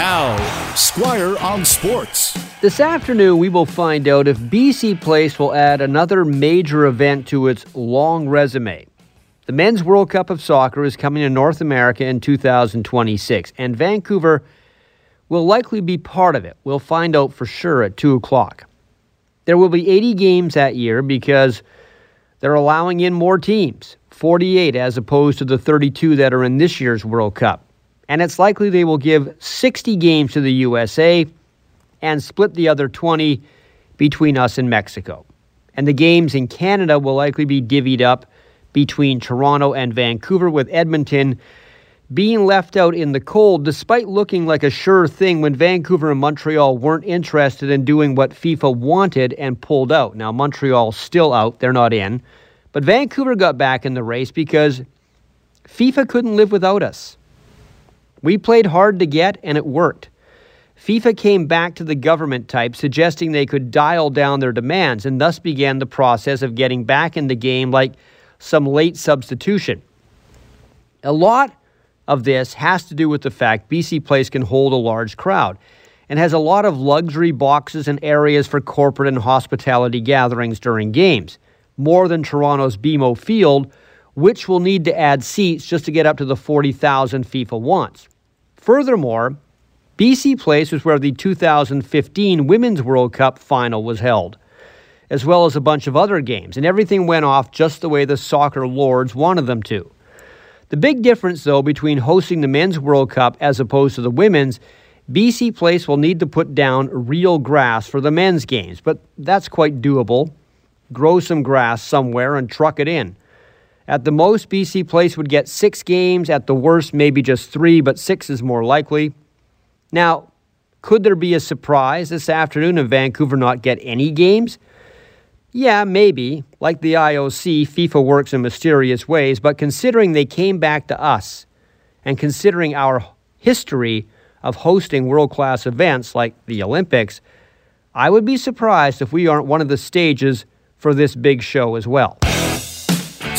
Now, Squire on Sports. This afternoon, we will find out if BC Place will add another major event to its long resume. The Men's World Cup of Soccer is coming to North America in 2026, and Vancouver will likely be part of it. We'll find out for sure at 2 o'clock. There will be 80 games that year because they're allowing in more teams 48 as opposed to the 32 that are in this year's World Cup. And it's likely they will give 60 games to the USA and split the other 20 between us and Mexico. And the games in Canada will likely be divvied up between Toronto and Vancouver, with Edmonton being left out in the cold despite looking like a sure thing when Vancouver and Montreal weren't interested in doing what FIFA wanted and pulled out. Now, Montreal's still out, they're not in. But Vancouver got back in the race because FIFA couldn't live without us. We played hard to get, and it worked. FIFA came back to the government type, suggesting they could dial down their demands, and thus began the process of getting back in the game like some late substitution. A lot of this has to do with the fact BC Place can hold a large crowd and has a lot of luxury boxes and areas for corporate and hospitality gatherings during games, more than Toronto's BMO Field, which will need to add seats just to get up to the 40,000 FIFA wants. Furthermore, BC Place was where the 2015 Women's World Cup final was held, as well as a bunch of other games, and everything went off just the way the soccer lords wanted them to. The big difference, though, between hosting the Men's World Cup as opposed to the Women's, BC Place will need to put down real grass for the men's games, but that's quite doable. Grow some grass somewhere and truck it in. At the most, BC Place would get six games. At the worst, maybe just three, but six is more likely. Now, could there be a surprise this afternoon and Vancouver not get any games? Yeah, maybe. Like the IOC, FIFA works in mysterious ways, but considering they came back to us and considering our history of hosting world class events like the Olympics, I would be surprised if we aren't one of the stages for this big show as well.